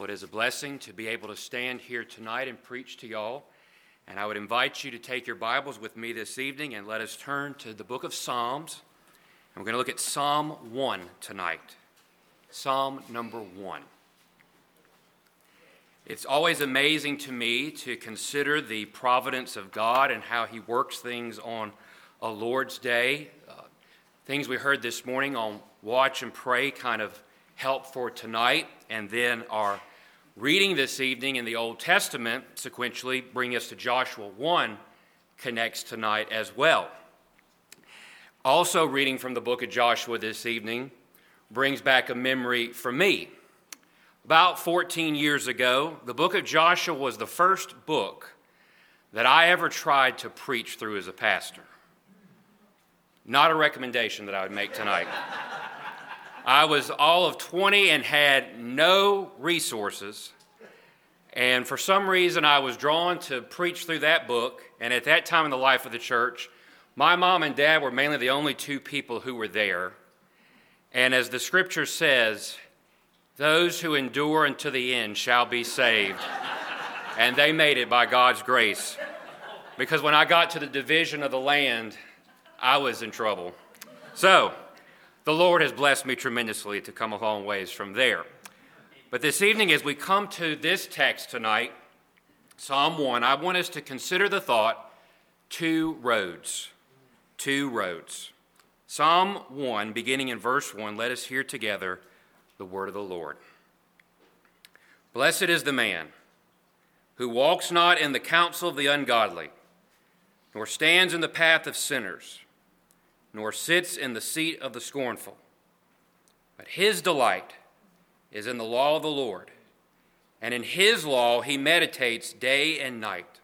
Well, it is a blessing to be able to stand here tonight and preach to y'all. And I would invite you to take your Bibles with me this evening and let us turn to the book of Psalms. And we're going to look at Psalm 1 tonight. Psalm number 1. It's always amazing to me to consider the providence of God and how He works things on a Lord's Day. Uh, things we heard this morning on Watch and Pray kind of help for tonight, and then our reading this evening in the Old Testament, sequentially, bring us to Joshua 1, connects tonight as well. Also, reading from the book of Joshua this evening brings back a memory for me. About 14 years ago, the book of Joshua was the first book that I ever tried to preach through as a pastor. Not a recommendation that I would make tonight. I was all of 20 and had no resources. And for some reason, I was drawn to preach through that book. And at that time in the life of the church, my mom and dad were mainly the only two people who were there. And as the scripture says, those who endure unto the end shall be saved. and they made it by God's grace. Because when I got to the division of the land, I was in trouble. So, the Lord has blessed me tremendously to come a long ways from there. But this evening, as we come to this text tonight, Psalm 1, I want us to consider the thought two roads. Two roads. Psalm 1, beginning in verse 1, let us hear together the word of the Lord. Blessed is the man who walks not in the counsel of the ungodly, nor stands in the path of sinners, nor sits in the seat of the scornful. But his delight is in the law of the Lord, and in his law he meditates day and night.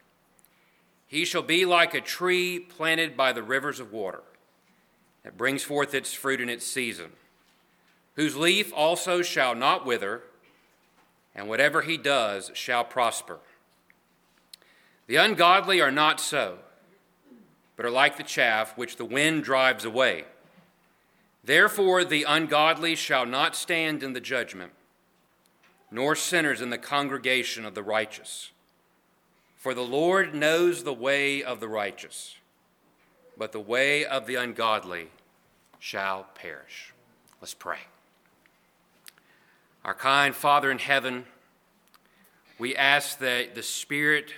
He shall be like a tree planted by the rivers of water, that brings forth its fruit in its season whose leaf also shall not wither, and whatever he does shall prosper. The ungodly are not so, but are like the chaff which the wind drives away. Therefore, the ungodly shall not stand in the judgment, nor sinners in the congregation of the righteous. For the Lord knows the way of the righteous, but the way of the ungodly shall perish. Let's pray. Our kind Father in heaven, we ask that the Spirit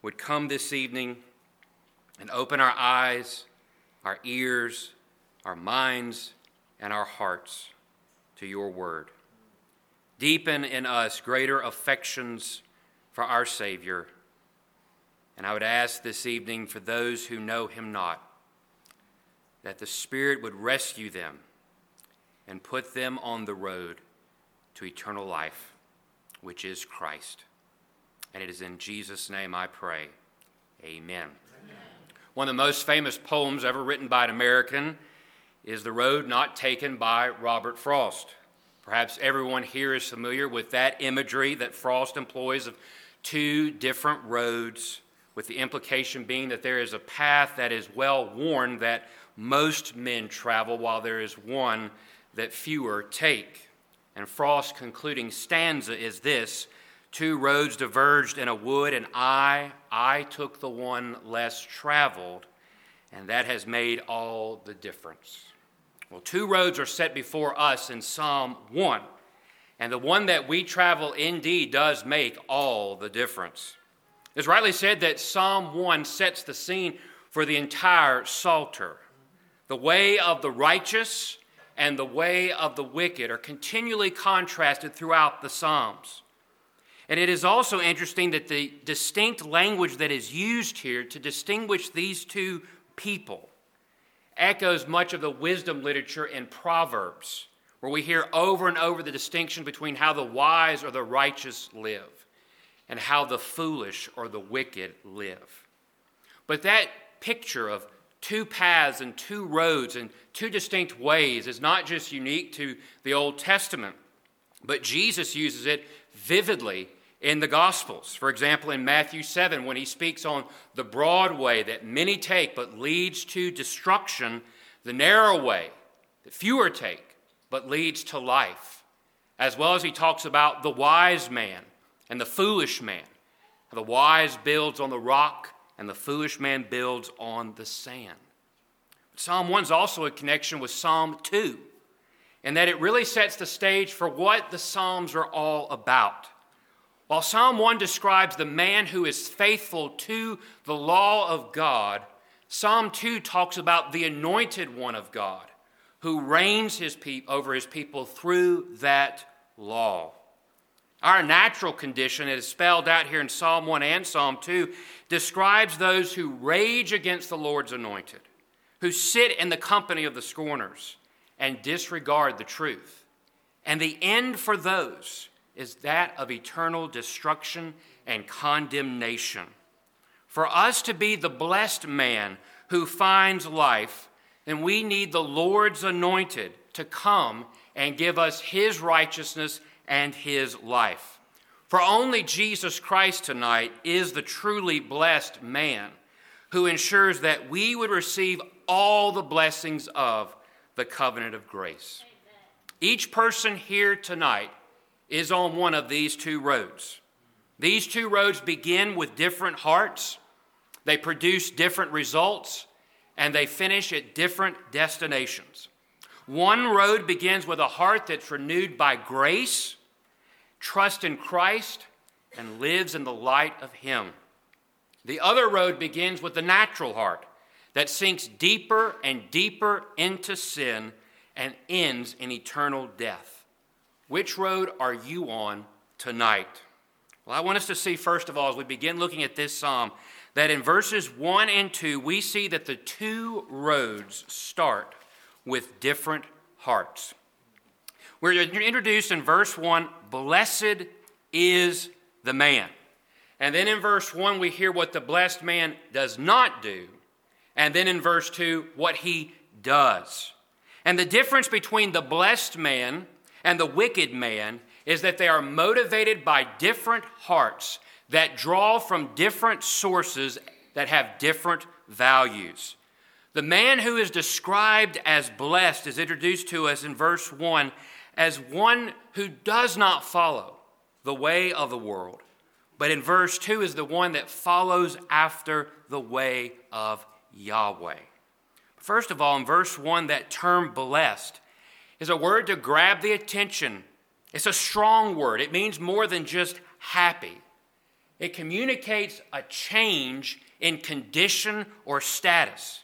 would come this evening and open our eyes, our ears, our minds, and our hearts to your word. Deepen in us greater affections for our Savior. And I would ask this evening for those who know him not, that the Spirit would rescue them and put them on the road to eternal life, which is Christ. And it is in Jesus' name I pray. Amen. One of the most famous poems ever written by an American is The Road Not Taken by Robert Frost. Perhaps everyone here is familiar with that imagery that Frost employs of two different roads, with the implication being that there is a path that is well worn that most men travel, while there is one that fewer take. And Frost's concluding stanza is this Two roads diverged in a wood, and I, I took the one less traveled, and that has made all the difference. Well, two roads are set before us in Psalm 1, and the one that we travel indeed does make all the difference. It's rightly said that Psalm 1 sets the scene for the entire Psalter. The way of the righteous and the way of the wicked are continually contrasted throughout the Psalms. And it is also interesting that the distinct language that is used here to distinguish these two people echoes much of the wisdom literature in Proverbs, where we hear over and over the distinction between how the wise or the righteous live and how the foolish or the wicked live. But that picture of two paths and two roads and two distinct ways is not just unique to the Old Testament, but Jesus uses it vividly in the Gospels. For example, in Matthew 7, when he speaks on the broad way that many take but leads to destruction, the narrow way that fewer take but leads to life. as well as he talks about the wise man and the foolish man. The wise builds on the rock, and the foolish man builds on the sand. Psalm 1 is also a connection with Psalm 2, in that it really sets the stage for what the Psalms are all about. While Psalm 1 describes the man who is faithful to the law of God, Psalm 2 talks about the anointed one of God who reigns his pe- over his people through that law. Our natural condition, as spelled out here in Psalm 1 and Psalm 2, describes those who rage against the Lord's anointed, who sit in the company of the scorners and disregard the truth. And the end for those is that of eternal destruction and condemnation. For us to be the blessed man who finds life, then we need the Lord's anointed to come and give us his righteousness and his life. For only Jesus Christ tonight is the truly blessed man who ensures that we would receive all the blessings of the covenant of grace. Each person here tonight is on one of these two roads. These two roads begin with different hearts, they produce different results, and they finish at different destinations. One road begins with a heart that's renewed by grace, trust in Christ, and lives in the light of Him. The other road begins with the natural heart that sinks deeper and deeper into sin and ends in eternal death. Which road are you on tonight? Well, I want us to see, first of all, as we begin looking at this psalm, that in verses 1 and 2, we see that the two roads start with different hearts. We're introduced in verse 1 Blessed is the man. And then in verse 1, we hear what the blessed man does not do. And then in verse 2, what he does. And the difference between the blessed man and the wicked man is that they are motivated by different hearts that draw from different sources that have different values. The man who is described as blessed is introduced to us in verse 1 as one who does not follow the way of the world, but in verse 2 is the one that follows after the way of Yahweh. First of all, in verse 1, that term blessed is a word to grab the attention. It's a strong word, it means more than just happy. It communicates a change in condition or status.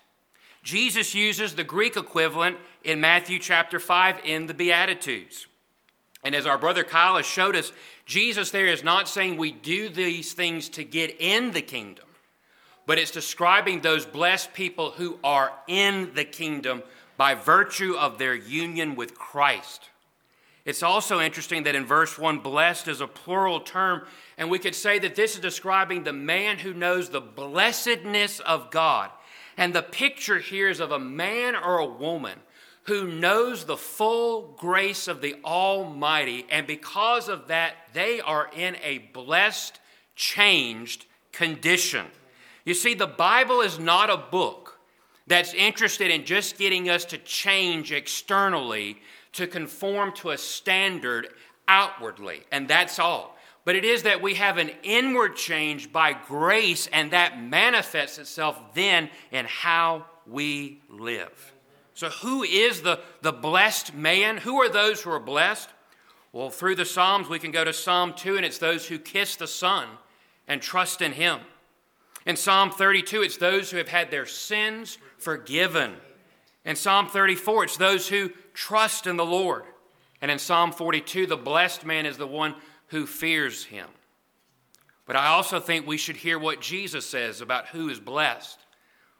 Jesus uses the Greek equivalent in Matthew chapter 5 in the Beatitudes. And as our brother Kyle has showed us, Jesus there is not saying we do these things to get in the kingdom, but it's describing those blessed people who are in the kingdom by virtue of their union with Christ. It's also interesting that in verse 1, blessed is a plural term, and we could say that this is describing the man who knows the blessedness of God. And the picture here is of a man or a woman who knows the full grace of the Almighty, and because of that, they are in a blessed, changed condition. You see, the Bible is not a book that's interested in just getting us to change externally to conform to a standard outwardly, and that's all. But it is that we have an inward change by grace, and that manifests itself then in how we live. So, who is the, the blessed man? Who are those who are blessed? Well, through the Psalms, we can go to Psalm 2, and it's those who kiss the Son and trust in Him. In Psalm 32, it's those who have had their sins forgiven. In Psalm 34, it's those who trust in the Lord. And in Psalm 42, the blessed man is the one who fears him. But I also think we should hear what Jesus says about who is blessed.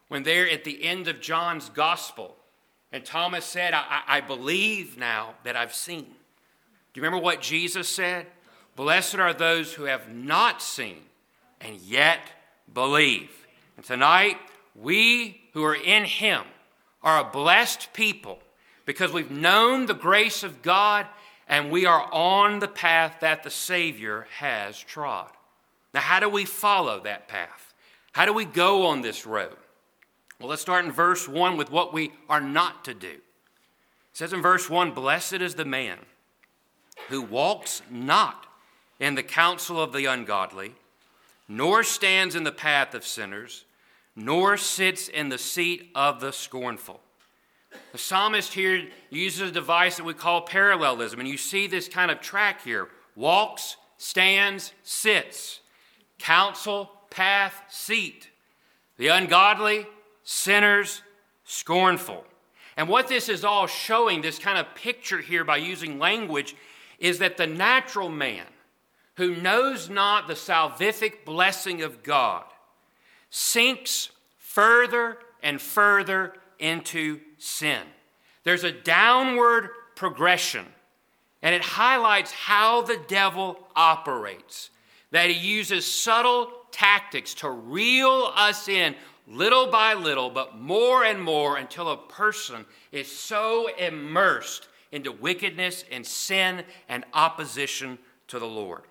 When they're at the end of John's gospel, and Thomas said, I, I believe now that I've seen. Do you remember what Jesus said? Blessed are those who have not seen and yet believe. And tonight, we who are in Him are a blessed people because we've known the grace of God and we are on the path that the Savior has trod. Now, how do we follow that path? How do we go on this road? Well, let's start in verse 1 with what we are not to do. It says in verse 1 Blessed is the man who walks not in the counsel of the ungodly, nor stands in the path of sinners, nor sits in the seat of the scornful. The psalmist here uses a device that we call parallelism, and you see this kind of track here walks, stands, sits, counsel, path, seat. The ungodly, sinners, scornful. And what this is all showing, this kind of picture here by using language, is that the natural man who knows not the salvific blessing of God sinks further and further into sin. There's a downward progression, and it highlights how the devil operates. That he uses subtle tactics to reel us in little by little, but more and more until a person is so immersed into wickedness and sin and opposition to the Lord.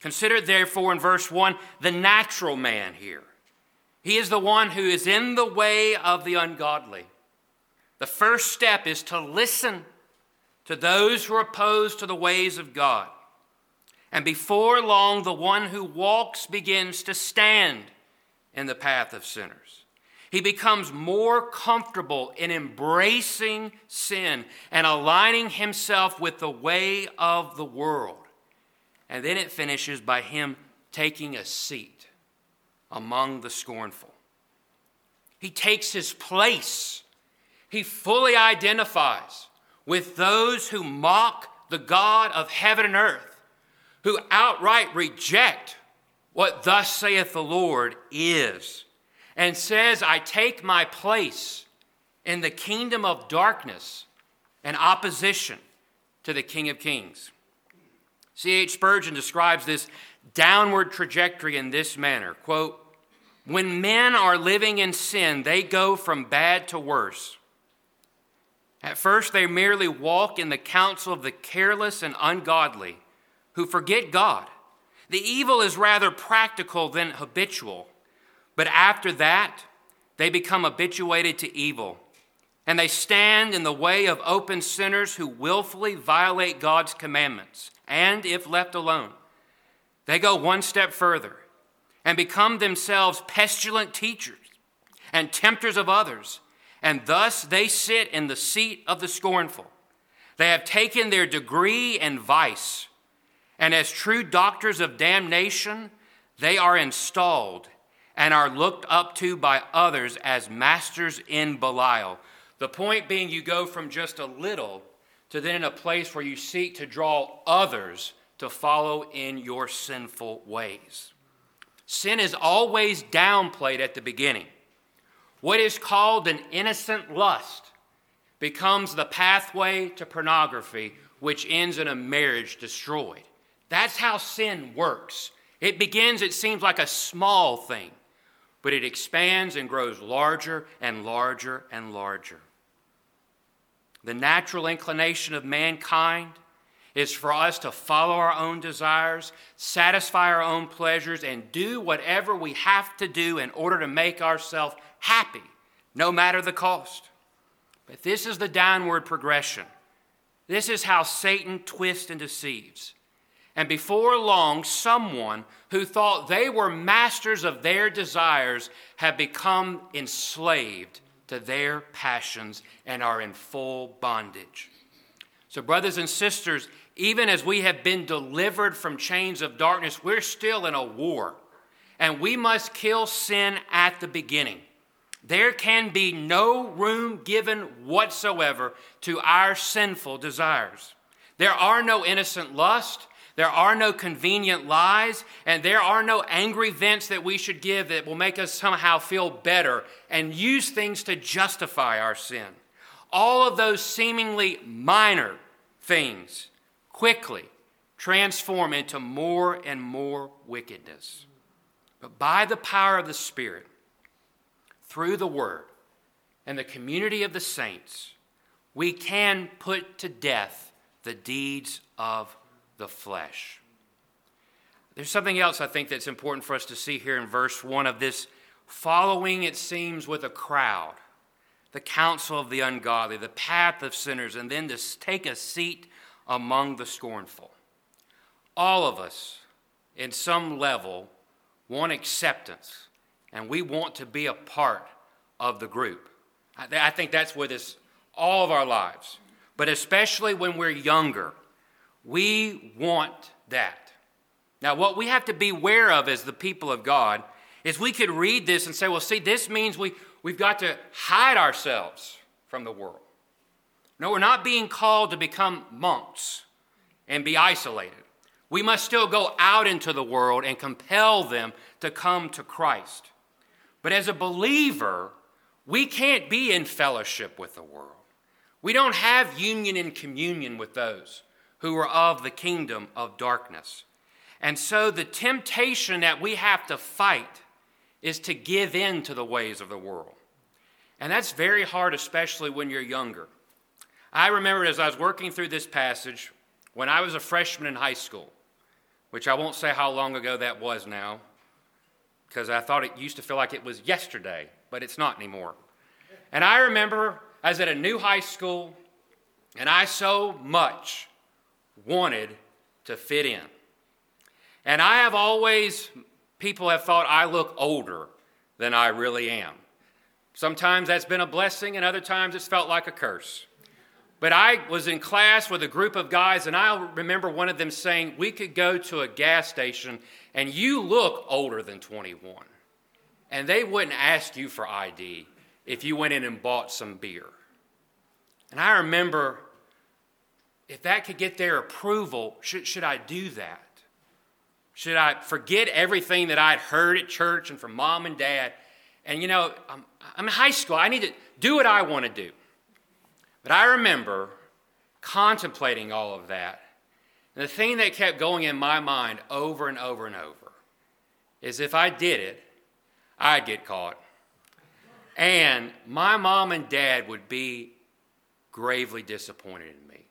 Consider, therefore, in verse 1, the natural man here. He is the one who is in the way of the ungodly. The first step is to listen to those who are opposed to the ways of God. And before long, the one who walks begins to stand in the path of sinners. He becomes more comfortable in embracing sin and aligning himself with the way of the world. And then it finishes by him taking a seat among the scornful. He takes his place he fully identifies with those who mock the God of heaven and earth, who outright reject what thus saith the Lord is, and says, I take my place in the kingdom of darkness and opposition to the King of Kings. C.H. Spurgeon describes this downward trajectory in this manner quote, When men are living in sin, they go from bad to worse. At first, they merely walk in the counsel of the careless and ungodly who forget God. The evil is rather practical than habitual. But after that, they become habituated to evil. And they stand in the way of open sinners who willfully violate God's commandments. And if left alone, they go one step further and become themselves pestilent teachers and tempters of others and thus they sit in the seat of the scornful. They have taken their degree in vice, and as true doctors of damnation, they are installed and are looked up to by others as masters in Belial. The point being, you go from just a little to then in a place where you seek to draw others to follow in your sinful ways. Sin is always downplayed at the beginning. What is called an innocent lust becomes the pathway to pornography, which ends in a marriage destroyed. That's how sin works. It begins, it seems like a small thing, but it expands and grows larger and larger and larger. The natural inclination of mankind is for us to follow our own desires, satisfy our own pleasures, and do whatever we have to do in order to make ourselves happy, no matter the cost. But this is the downward progression. This is how Satan twists and deceives. And before long, someone who thought they were masters of their desires have become enslaved to their passions and are in full bondage. So, brothers and sisters, even as we have been delivered from chains of darkness, we're still in a war. And we must kill sin at the beginning. There can be no room given whatsoever to our sinful desires. There are no innocent lusts. There are no convenient lies, and there are no angry vents that we should give that will make us somehow feel better and use things to justify our sin. All of those seemingly minor things quickly transform into more and more wickedness. But by the power of the Spirit, through the Word and the community of the saints, we can put to death the deeds of the flesh. There's something else I think that's important for us to see here in verse 1 of this following, it seems, with a crowd, the counsel of the ungodly, the path of sinners, and then to take a seat among the scornful. All of us, in some level, want acceptance, and we want to be a part of the group. I, think that's with us all of our lives, but especially when we're younger, we want that. Now, what we have to be aware of as the people of God is we could read this and say, well, see, this means we, we've got to hide ourselves from the world. No, we're not being called to become monks and be isolated. We must still go out into the world and compel them to come to Christ. But as a believer, we can't be in fellowship with the world. We don't have union and communion with those who are of the kingdom of darkness. And so the temptation that we have to fight is to give in to the ways of the world. And that's very hard, especially when you're younger. I remember as I was working through this passage when I was a freshman in high school, which I won't say how long ago that was now, because I thought it used to feel like it was yesterday, but it's not anymore. And I remember I was at a new high school, and I so much wanted to fit in. And I have always, people have thought I look older than I really am. Sometimes that's been a blessing, and other times it's felt like a curse. But I was in class with a group of guys, and I remember one of them saying, We could go to a gas station, and you look older than 21. And they wouldn't ask you for ID if you went in and bought some beer. And I remember if that could get their approval, should, should I do that? Should I forget everything that I'd heard at church and from mom and dad? And you know, I'm, I'm in high school. I need to do what I want to do. But I remember contemplating all of that. And the thing that kept going in my mind over and over and over is if I did it, I'd get caught. And my mom and dad would be gravely disappointed in me.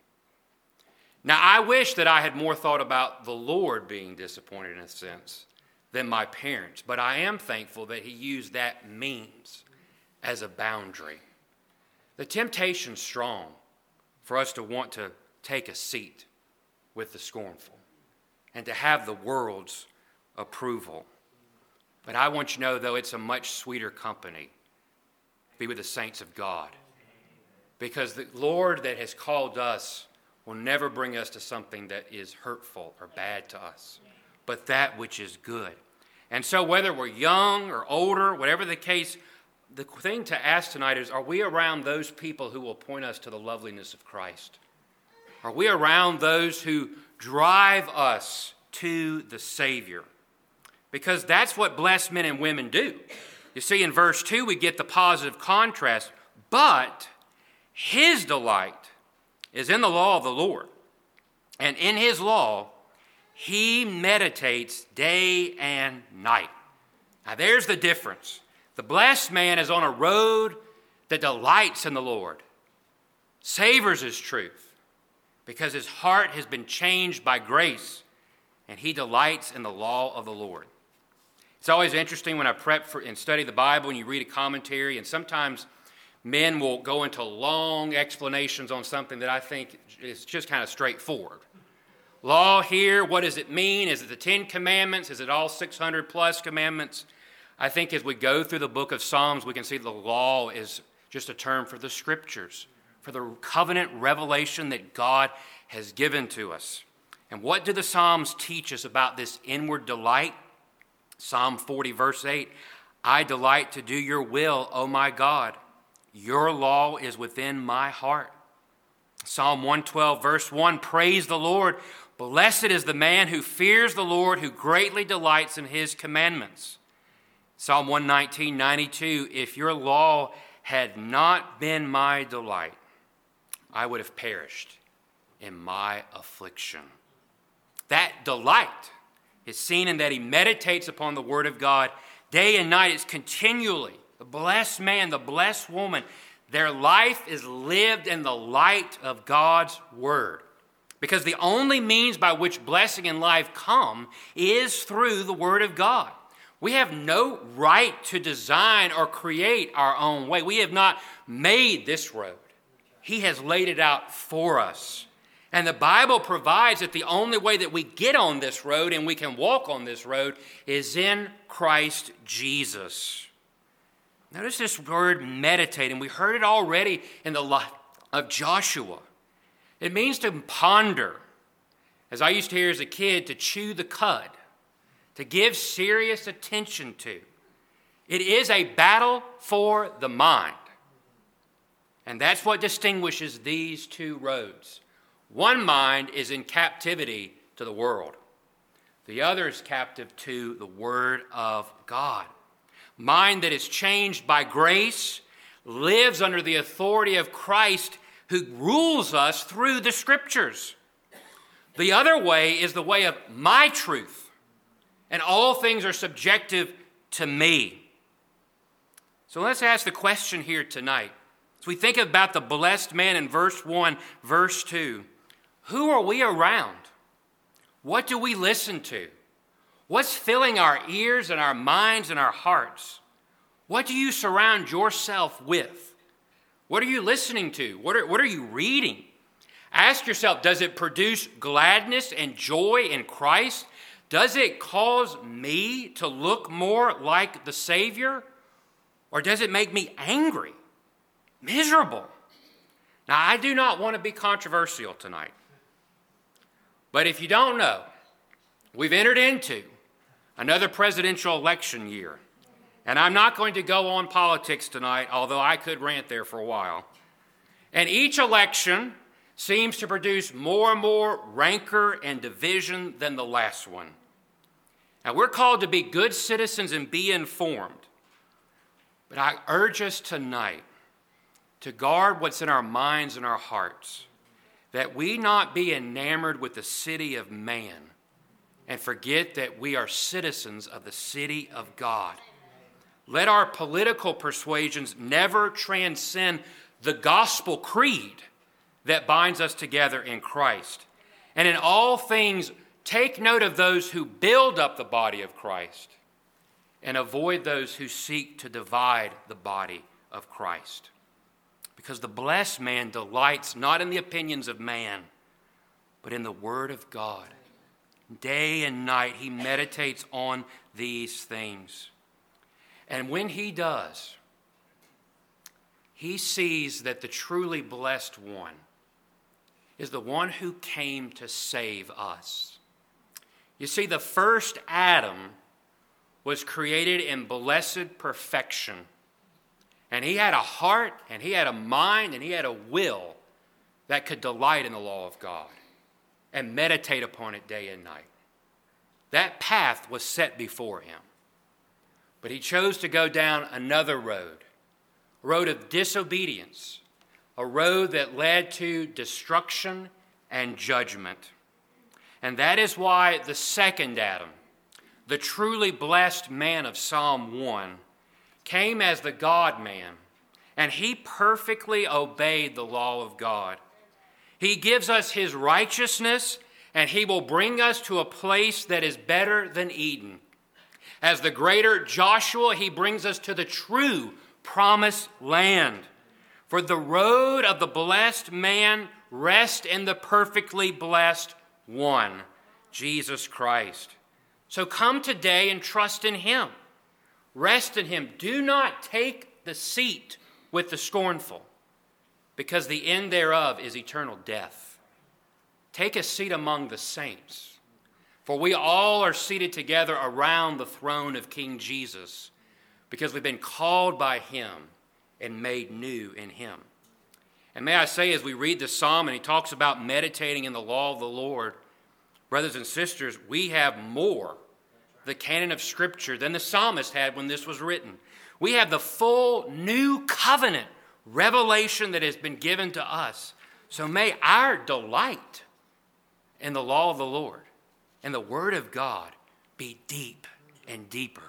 Now, I wish that I had more thought about the Lord being disappointed in a sense than my parents, but I am thankful that He used that means as a boundary. The temptation's strong for us to want to take a seat with the scornful and to have the world's approval. But I want you to know, though, it's a much sweeter company be with the saints of God. Because the Lord that has called us will never bring us to something that is hurtful or bad to us, but that which is good. And so, whether we're young or older, whatever the case, the thing to ask tonight is are we around those people who will point us to the loveliness of Christ? Are we around those who drive us to the Savior? Because that's what blessed men and women do. You see, in verse 2, we get the positive contrast, but his delight is in the law of the Lord. And in his law, he meditates day and night. Now, there's the difference. The blessed man is on a road that delights in the Lord, savors his truth, because his heart has been changed by grace, and he delights in the law of the Lord. It's always interesting when I prep for and study the Bible and you read a commentary, and sometimes men will go into long explanations on something that I think is just kind of straightforward. Law here, what does it mean? Is it the Ten Commandments? Is it all 600 plus commandments? I think as we go through the book of Psalms, we can see the law is just a term for the scriptures, for the covenant revelation that God has given to us. And what do the Psalms teach us about this inward delight? Psalm 40, verse 8 I delight to do your will, O my God. Your law is within my heart. Psalm 112, verse 1 Praise the Lord. Blessed is the man who fears the Lord, who greatly delights in his commandments. Psalm 119, 92 If your law had not been my delight, I would have perished in my affliction. That delight is seen in that he meditates upon the word of God day and night. It's continually the blessed man, the blessed woman, their life is lived in the light of God's word. Because the only means by which blessing and life come is through the word of God. We have no right to design or create our own way. We have not made this road. He has laid it out for us. And the Bible provides that the only way that we get on this road and we can walk on this road is in Christ Jesus. Notice this word meditate, and we heard it already in the life of Joshua. It means to ponder. As I used to hear as a kid, to chew the cud, to give serious attention to. It is a battle for the mind. And that's what distinguishes these two roads. One mind is in captivity to the world, the other is captive to the Word of God. Mind that is changed by grace lives under the authority of Christ who rules us through the Scriptures. The other way is the way of my truth, and all things are subjective to me. So let's ask the question here tonight. As we think about the blessed man in verse 1, verse 2, who are we around? What do we listen to? What's filling our ears and our minds and our hearts? What do you surround yourself with? What are you listening to? What are, what are you reading? Ask yourself does it produce gladness and joy in Christ? Does it cause me to look more like the Savior? Or does it make me angry, miserable? Now, I do not want to be controversial tonight. But if you don't know, we've entered into another presidential election year. And I'm not going to go on politics tonight, although I could rant there for a while. And each election seems to produce more and more rancor and division than the last one. Now, we're called to be good citizens and be informed. But I urge us tonight to guard what's in our minds and our hearts, that we not be enamored with the city of man and forget that we are citizens of the city of God. Let our political persuasions never transcend the gospel creed that binds us together in Christ. And in all things, take note of those who build up the body of Christ and avoid those who seek to divide the body of Christ. Because the blessed man delights not in the opinions of man, but in the Word of God. Day and night he meditates on these things. And when he does, he sees that the truly blessed one is the one who came to save us. You see, the first Adam was created in blessed perfection. And he had a heart, and he had a mind, and he had a will that could delight in the law of God and meditate upon it day and night. That path was set before him. But he chose to go down another road, a road of disobedience, a road that led to destruction and judgment. And that is why the second Adam, the truly blessed man of Psalm 1, came as the God man, and he perfectly obeyed the law of God. He gives us his righteousness, and he will bring us to a place that is better than Eden. As the greater Joshua, he brings us to the true promised land. For the road of the blessed man rests in the perfectly blessed one, Jesus Christ. So come today and trust in Him. Rest in Him. Do not take the seat with the scornful, because the end thereof is eternal death. Take a seat among the saints, for we all are seated together around the throne of King Jesus, because we've been called by Him and made new in Him. And may I say, as we read the psalm and he talks about meditating in the law of the Lord, brothers and sisters, we have more the canon of Scripture than the psalmist had when this was written. We have the full new covenant revelation that has been given to us. So may our delight in the law of the Lord and the Word of God be deep and deeper.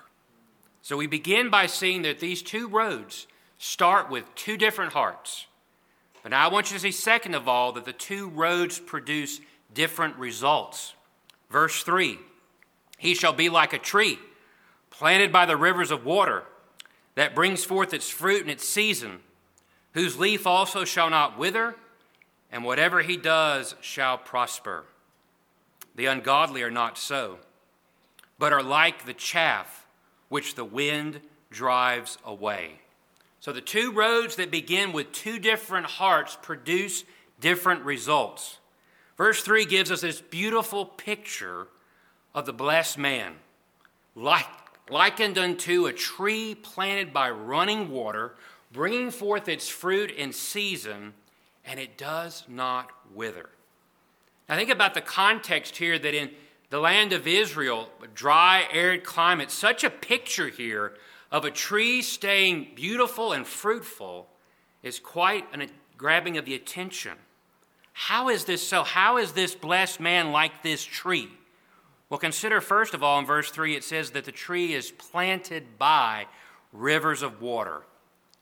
So we begin by seeing that these two roads start with two different hearts. But now I want you to see, second of all, that the two roads produce different results. Verse 3 he shall be like a tree planted by the rivers of water that brings forth its fruit in its season, whose leaf also shall not wither, and whatever he does shall prosper. The ungodly are not so, but are like the chaff which the wind drives away. So the two roads that begin with two different hearts produce different results. Verse 3 gives us this beautiful picture of the blessed man, like, likened unto a tree planted by running water, bringing forth its fruit in season, and it does not wither. Now, think about the context here that in the land of Israel, dry, arid climate, such a picture here of a tree staying beautiful and fruitful is quite a grabbing of the attention. How is this so? How is this blessed man like this tree? Well, consider first of all in verse 3 it says that the tree is planted by rivers of water.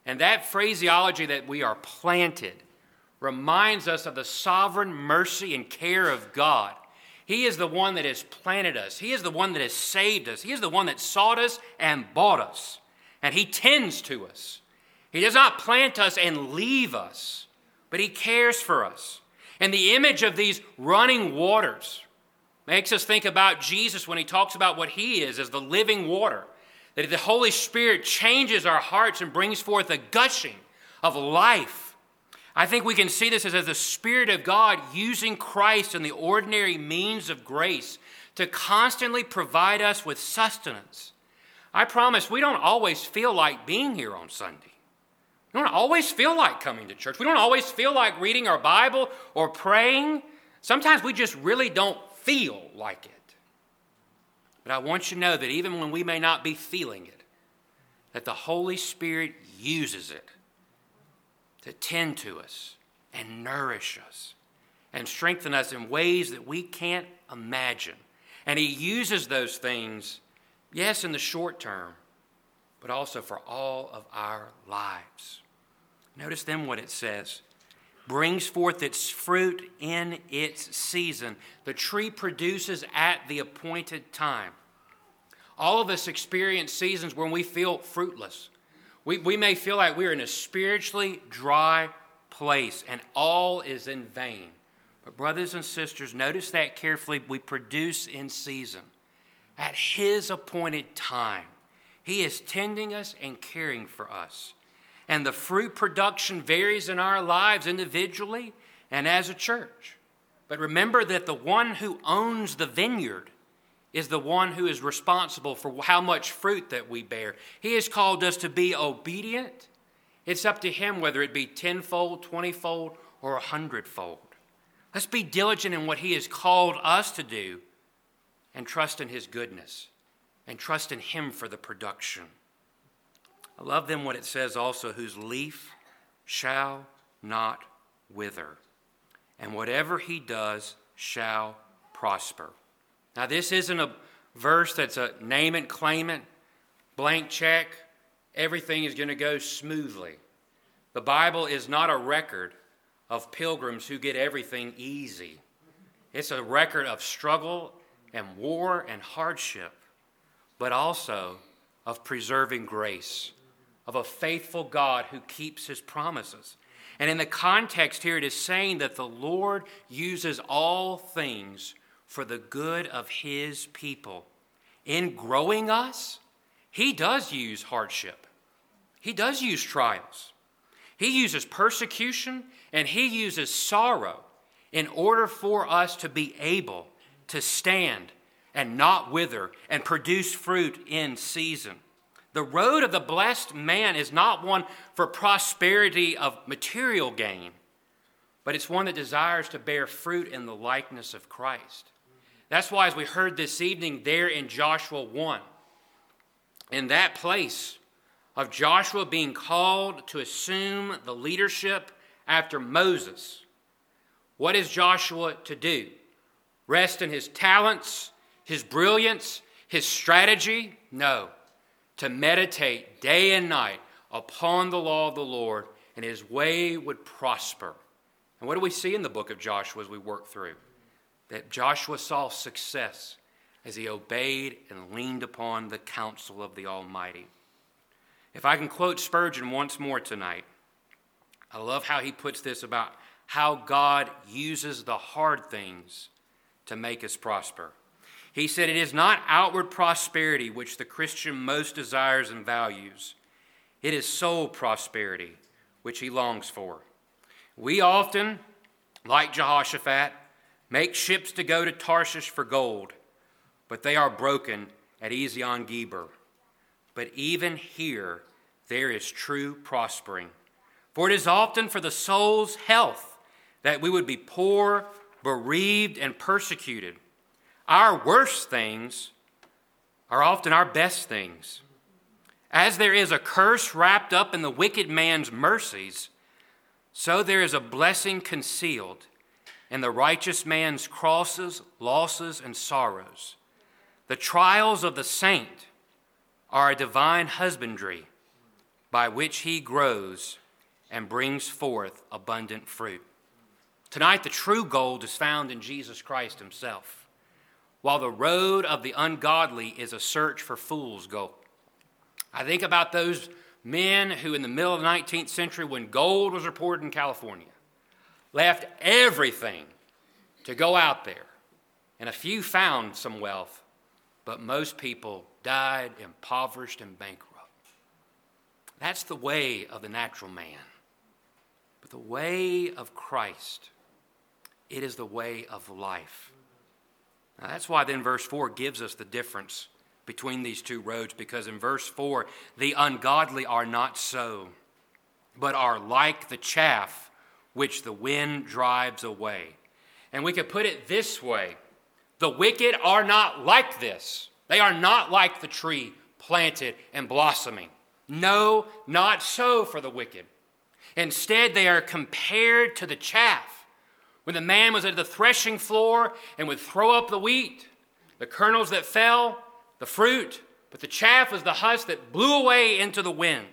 And that phraseology that we are planted reminds us of the sovereign mercy and care of God. He is the one that has planted us, He is the one that has saved us, He is the one that sought us and bought us. And He tends to us. He does not plant us and leave us, but He cares for us. And the image of these running waters makes us think about Jesus when He talks about what He is as the living water. That the Holy Spirit changes our hearts and brings forth a gushing of life I think we can see this as, as the Spirit of God using Christ and the ordinary means of grace to constantly provide us with sustenance. I promise we don't always feel like being here on Sunday. We don't always feel like coming to church. We don't always feel like reading our Bible or praying. Sometimes we just really don't feel like it. But I want you to know that even when we may not be feeling it, that the Holy Spirit uses it to tend to us and nourish us and strengthen us in ways that we can't imagine. And He uses those things, yes, in the short term, but also for all of our lives. Notice then what it says brings forth its fruit in its season. The tree produces at the appointed time. All of us experience seasons when we feel fruitless, we, we may feel like we're in a spiritually dry place and all is in vain. But, brothers and sisters, notice that carefully. We produce in season. At His appointed time, He is tending us and caring for us. And the fruit production varies in our lives individually and as a church. But remember that the one who owns the vineyard is the one who is responsible for how much fruit that we bear. He has called us to be obedient. It's up to Him whether it be tenfold, twentyfold, or a hundredfold. Let's be diligent in what He has called us to do and trust in His goodness and trust in Him for the production. I love them what it says also, whose leaf shall not wither, and whatever He does shall prosper. Now, this isn't a verse that's a name it, claim it, blank check, everything is going to go smoothly. The Bible is not a record of pilgrims who get everything easy, it's a record of struggle and war and hardship, but also of preserving grace, of a faithful God who keeps his promises. And in the context here, it is saying that the Lord uses all things for the good of His people. In growing us, He does use hardship, He does use trials, He uses persecution, and He uses sorrow in order for us to be able to stand and not wither and produce fruit in season. The road of the blessed man is not one for prosperity of material gain, but it's one that desires to bear fruit in the likeness of Christ. That's why, as we heard this evening there in Joshua 1, in that place of Joshua being called to assume the leadership after Moses, what is Joshua to do? Rest in his talents, his brilliance, his strategy? No. To meditate day and night upon the law of the Lord, and his way would prosper. And what do we see in the book of Joshua as we work through? that Joshua saw success as he obeyed and leaned upon the counsel of the Almighty. If I can quote Spurgeon once more tonight, I love how he puts this about how God uses the hard things to make us prosper. He said, It is not outward prosperity which the Christian most desires and values, it is soul prosperity which he longs for. We often, like Jehoshaphat, make ships to go to Tarshish for gold, but they are broken at Ezion Geber. But even here, there is true prospering. For it is often for the soul's health that we would be poor, bereaved, and persecuted. Our worst things are often our best things. As there is a curse wrapped up in the wicked man's mercies, so there is a blessing concealed in the righteous man's crosses, losses, and sorrows. The trials of the saint are a divine husbandry by which he grows and brings forth abundant fruit. Tonight, the true gold is found in Jesus Christ himself, while the road of the ungodly is a search for fool's gold. I think about those men who, in the middle of the 19th century, when gold was reported in California, left everything to go out there. And a few found some wealth, but most people died impoverished and bankrupt. That's the way of the natural man. But the way of Christ, it is the way of life. Now, that's why then verse 4 gives us the difference between these two roads, because in verse 4, the ungodly are not so, but are like the chaff which the wind drives away. And we could put it this way the wicked are not like this. They are not like the tree planted and blossoming. No, not so for the wicked. Instead, they are compared to the chaff. When the man was at the threshing floor and would throw up the wheat, the kernels that fell, the fruit, but the chaff was the husk that blew away into the wind.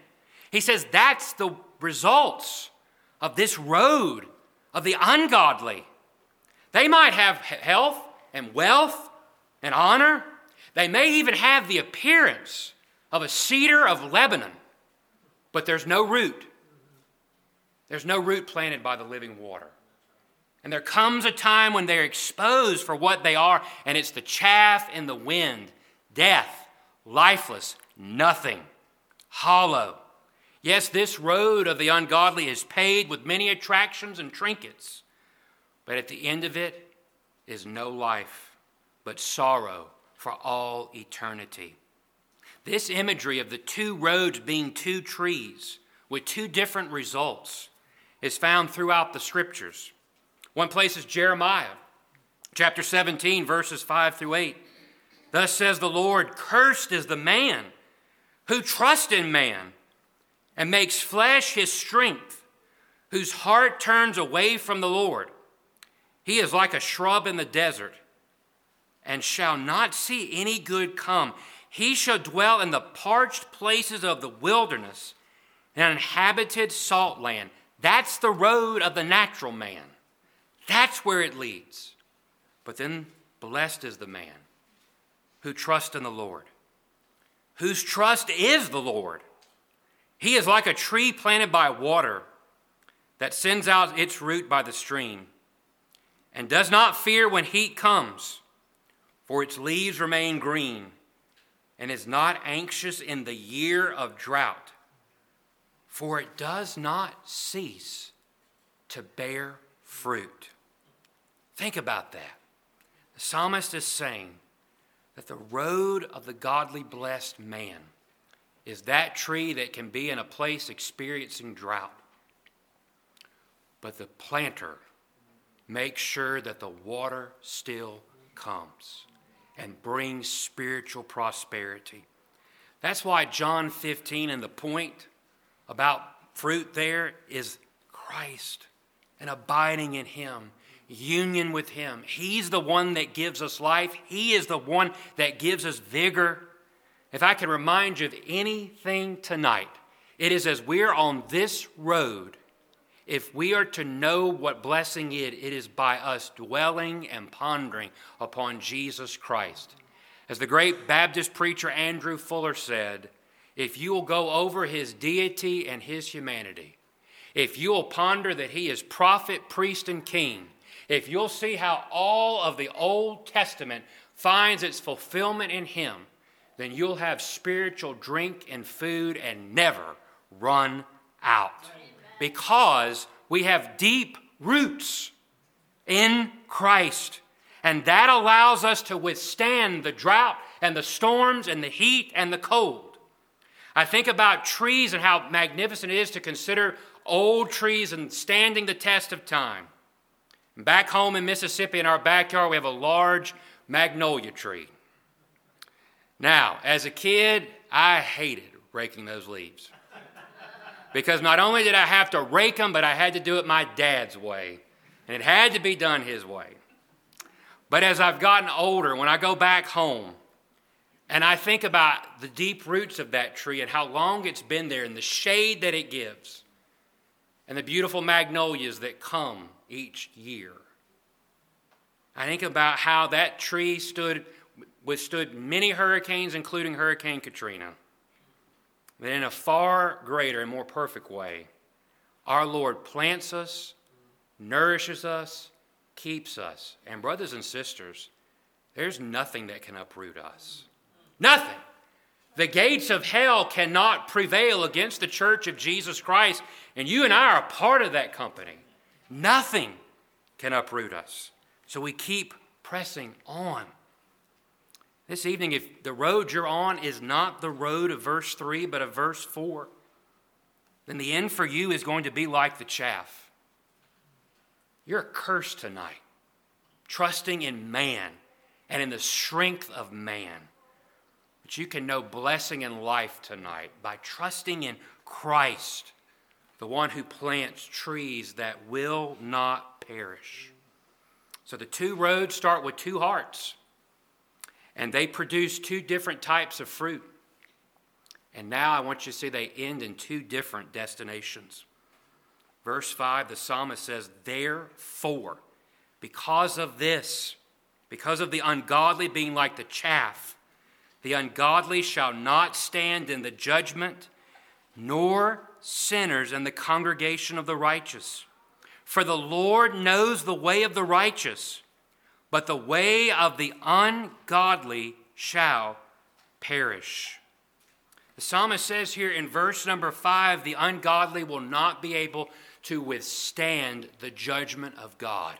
He says that's the results of this road of the ungodly. They might have health and wealth and honor. They may even have the appearance of a cedar of Lebanon, but there's no root. There's no root planted by the living water. And there comes a time when they're exposed for what they are, and it's the chaff in the wind, death, lifeless, nothing, hollow. Yes, this road of the ungodly is paved with many attractions and trinkets, but at the end of it is no life, but sorrow for all eternity. This imagery of the two roads being two trees with two different results is found throughout the scriptures. One place is Jeremiah, chapter 17, verses 5 through 8. Thus says the Lord Cursed is the man who trusts in man and makes flesh his strength, whose heart turns away from the Lord. He is like a shrub in the desert and shall not see any good come. He shall dwell in the parched places of the wilderness, an inhabited salt land. That's the road of the natural man. That's where it leads. But then, blessed is the man who trusts in the Lord, whose trust is the Lord. He is like a tree planted by water that sends out its root by the stream and does not fear when heat comes, for its leaves remain green and is not anxious in the year of drought, for it does not cease to bear fruit. Think about that. The psalmist is saying that the road of the godly blessed man is that tree that can be in a place experiencing drought. But the planter makes sure that the water still comes and brings spiritual prosperity. That's why John 15 and the point about fruit there is Christ and abiding in Him, union with Him. He's the one that gives us life, He is the one that gives us vigor. If I can remind you of anything tonight, it is as we're on this road if we are to know what blessing is, it is by us dwelling and pondering upon Jesus Christ. As the great Baptist preacher Andrew Fuller said, if you will go over his deity and his humanity, if you'll ponder that he is prophet, priest, and king, if you'll see how all of the Old Testament finds its fulfillment in him, then you'll have spiritual drink and food and never run out. Because we have deep roots in Christ. And that allows us to withstand the drought and the storms and the heat and the cold. I think about trees and how magnificent it is to consider old trees and standing the test of time. Back home in Mississippi, in our backyard, we have a large magnolia tree. Now, as a kid, I hated raking those leaves. Because not only did I have to rake them, but I had to do it my dad's way. And it had to be done his way. But as I've gotten older, when I go back home and I think about the deep roots of that tree and how long it's been there and the shade that it gives and the beautiful magnolias that come each year, I think about how that tree stood, withstood many hurricanes, including Hurricane Katrina. But in a far greater and more perfect way, our Lord plants us, nourishes us, keeps us. And, brothers and sisters, there's nothing that can uproot us. Nothing. The gates of hell cannot prevail against the church of Jesus Christ, and you and I are part of that company. Nothing can uproot us. So we keep pressing on. This evening, if the road you're on is not the road of verse 3, but of verse 4, then the end for you is going to be like the chaff. You're cursed tonight, trusting in man and in the strength of man. But you can know blessing and life tonight by trusting in Christ, the one who plants trees that will not perish. So the two roads start with two hearts, and they produce two different types of fruit. And now I want you to see they end in two different destinations. Verse 5, the psalmist says, Therefore, because of this, because of the ungodly being like the chaff, the ungodly shall not stand in the judgment, nor sinners and the congregation of the righteous. For the Lord knows the way of the righteous, but the way of the ungodly shall perish. The psalmist says here in verse number five the ungodly will not be able to withstand the judgment of God.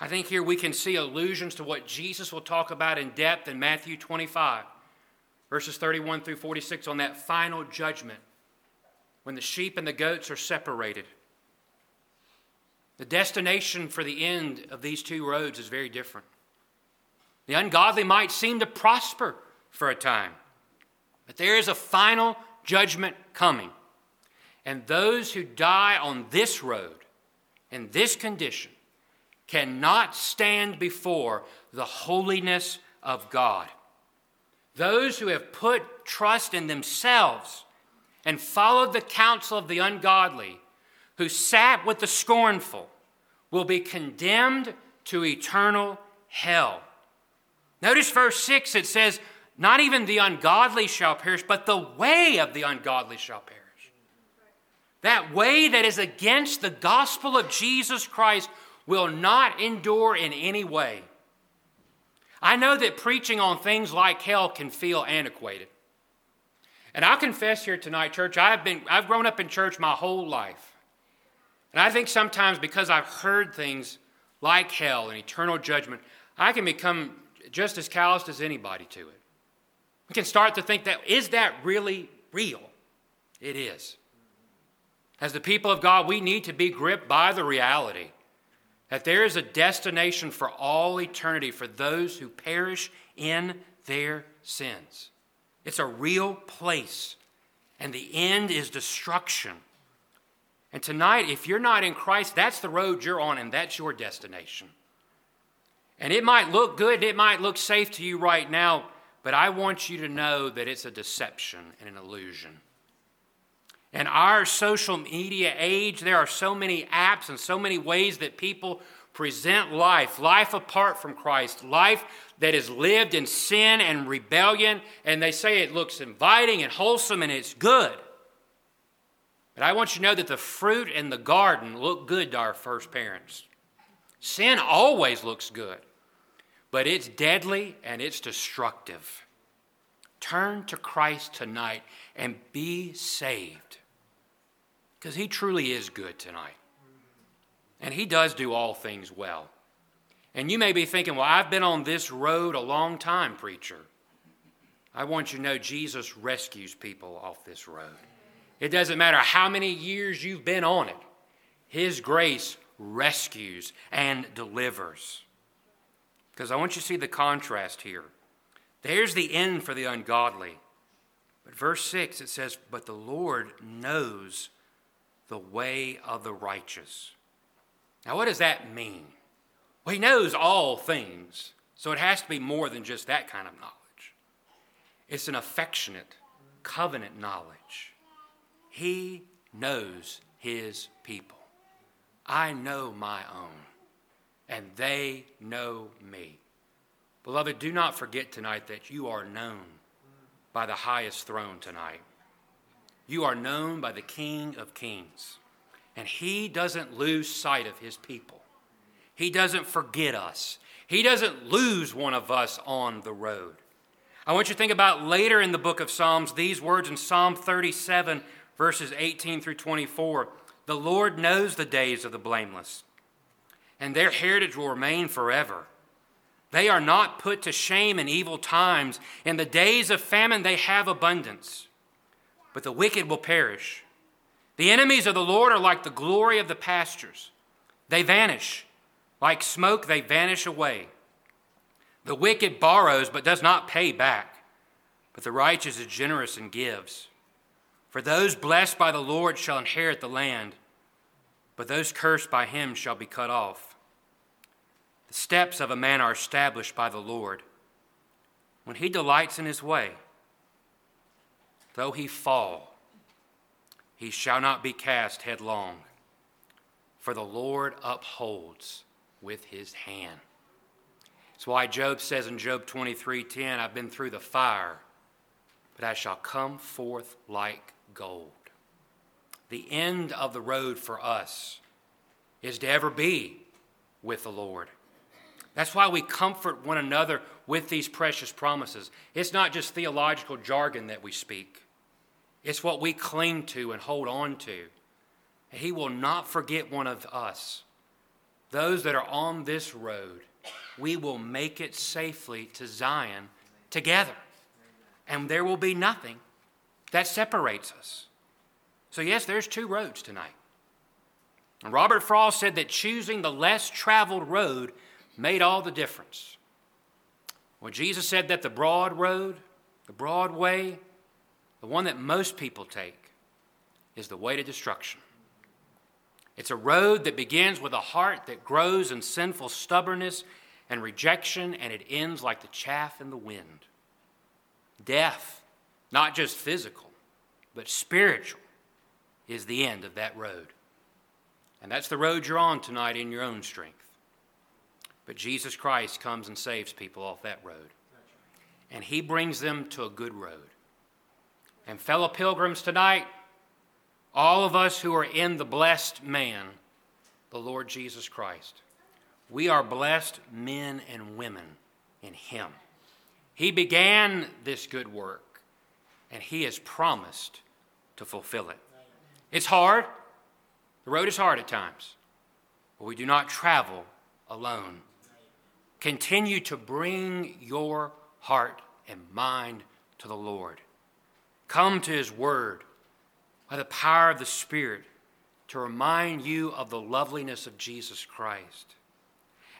I think here we can see allusions to what Jesus will talk about in depth in Matthew 25, verses 31 through 46, on that final judgment when the sheep and the goats are separated. The destination for the end of these two roads is very different. The ungodly might seem to prosper for a time, but there is a final judgment coming. And those who die on this road, in this condition, cannot stand before the holiness of God. Those who have put trust in themselves and followed the counsel of the ungodly, who sat with the scornful, will be condemned to eternal hell. Notice verse 6 it says, Not even the ungodly shall perish, but the way of the ungodly shall perish. That way that is against the gospel of Jesus Christ will not endure in any way. I know that preaching on things like hell can feel antiquated. And I'll confess here tonight, church, I've, been, I've grown up in church my whole life. And I think sometimes because I've heard things like hell and eternal judgment, I can become just as calloused as anybody to it. We can start to think that, is that really real? It is. As the people of God, we need to be gripped by the reality that there is a destination for all eternity for those who perish in their sins. It's a real place, and the end is destruction. And tonight, if you're not in Christ, that's the road you're on, and that's your destination. And it might look good, it might look safe to you right now, but I want you to know that it's a deception and an illusion. In our social media age, there are so many apps and so many ways that people present life life apart from Christ, life that is lived in sin and rebellion, and they say it looks inviting and wholesome and it's good. But I want you to know that the fruit in the garden looked good to our first parents. Sin always looks good, but it's deadly and it's destructive. Turn to Christ tonight and be saved because He truly is good tonight. And He does do all things well. And you may be thinking, well, I've been on this road a long time, preacher. I want you to know Jesus rescues people off this road. It doesn't matter how many years you've been on it, His grace rescues and delivers. Because I want you to see the contrast here. There's the end for the ungodly. But verse 6, it says, But the Lord knows the way of the righteous. Now, what does that mean? Well, He knows all things, so it has to be more than just that kind of knowledge. It's an affectionate, covenant knowledge. He knows His people. I know my own, and they know me. Beloved, do not forget tonight that you are known by the highest throne tonight. You are known by the King of Kings, and He doesn't lose sight of His people. He doesn't forget us. He doesn't lose one of us on the road. I want you to think about later in the book of Psalms these words in Psalm 37, verses 18 through 24. The Lord knows the days of the blameless, and their heritage will remain forever. They are not put to shame in evil times. In the days of famine, they have abundance, but the wicked will perish. The enemies of the Lord are like the glory of the pastures, they vanish. Like smoke, they vanish away. The wicked borrows but does not pay back, but the righteous is generous and gives. For those blessed by the Lord shall inherit the land, but those cursed by him shall be cut off. The steps of a man are established by the Lord. When he delights in his way, though he fall, he shall not be cast headlong, for the Lord upholds with his hand. That's why Job says in Job 23:10, I've been through the fire, but I shall come forth like gold. The end of the road for us is to ever be with the Lord. That's why we comfort one another with these precious promises. It's not just theological jargon that we speak, it's what we cling to and hold on to. He will not forget one of us, those that are on this road we will make it safely to Zion together. And there will be nothing that separates us. So, yes, there's two roads tonight. And Robert Frost said that choosing the less traveled road made all the difference. Well, Jesus said that the broad road, the broad way, the one that most people take, is the way to destruction. It's a road that begins with a heart that grows in sinful stubbornness and rejection, and it ends like the chaff in the wind. Death, not just physical, but spiritual, is the end of that road. And that's the road you're on tonight in your own strength. But Jesus Christ comes and saves people off that road. And he brings them to a good road. And, fellow pilgrims, tonight, all of us who are in the blessed man, the Lord Jesus Christ, we are blessed men and women in Him. He began this good work, and He has promised to fulfill it. It's hard. The road is hard at times, but we do not travel alone. Continue to bring your heart and mind to the Lord. Come to His Word by the power of the Spirit to remind you of the loveliness of Jesus Christ.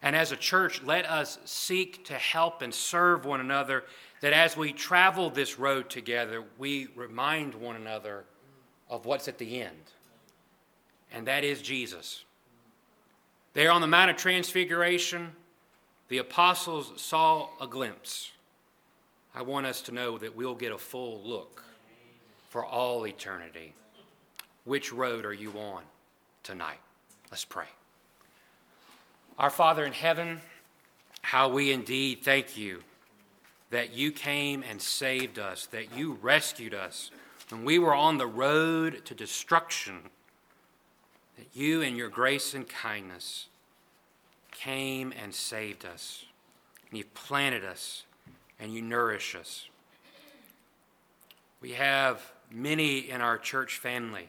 And as a church, let us seek to help and serve one another that as we travel this road together, we remind one another of what's at the end, and that is Jesus. There on the Mount of Transfiguration, the apostles saw a glimpse. I want us to know that we'll get a full look for all eternity. Which road are you on tonight? Let's pray. Our Father in heaven, how we indeed thank you that you came and saved us, that you rescued us when we were on the road to destruction, that you, in your grace and kindness, came and saved us. And you planted us and you nourish us. We have many in our church family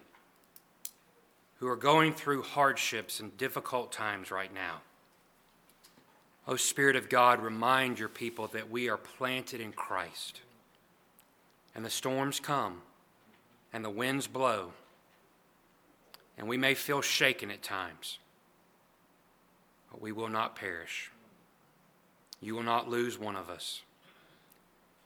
who are going through hardships and difficult times right now. O Spirit of God, remind your people that we are planted in Christ. And the storms come, and the winds blow, and we may feel shaken at times, but we will not perish. You will not lose one of us.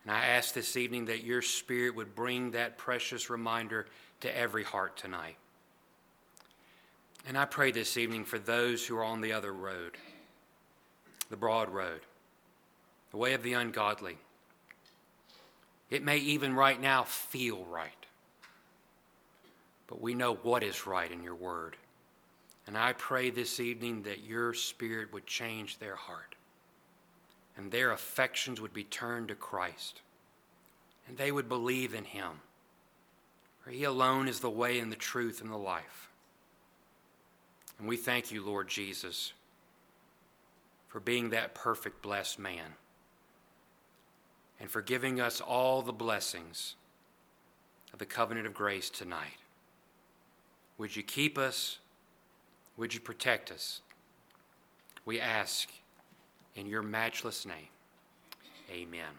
And I ask this evening that your Spirit would bring that precious reminder to every heart tonight. And I pray this evening for those who are on the other road the broad road, the way of the ungodly. It may even right now feel right, but we know what is right in your word. And I pray this evening that your spirit would change their heart and their affections would be turned to Christ and they would believe in him. For he alone is the way and the truth and the life. And we thank you, Lord Jesus for being that perfect, blessed man and for giving us all the blessings of the covenant of grace tonight. Would you keep us? Would you protect us? We ask in your matchless name. Amen.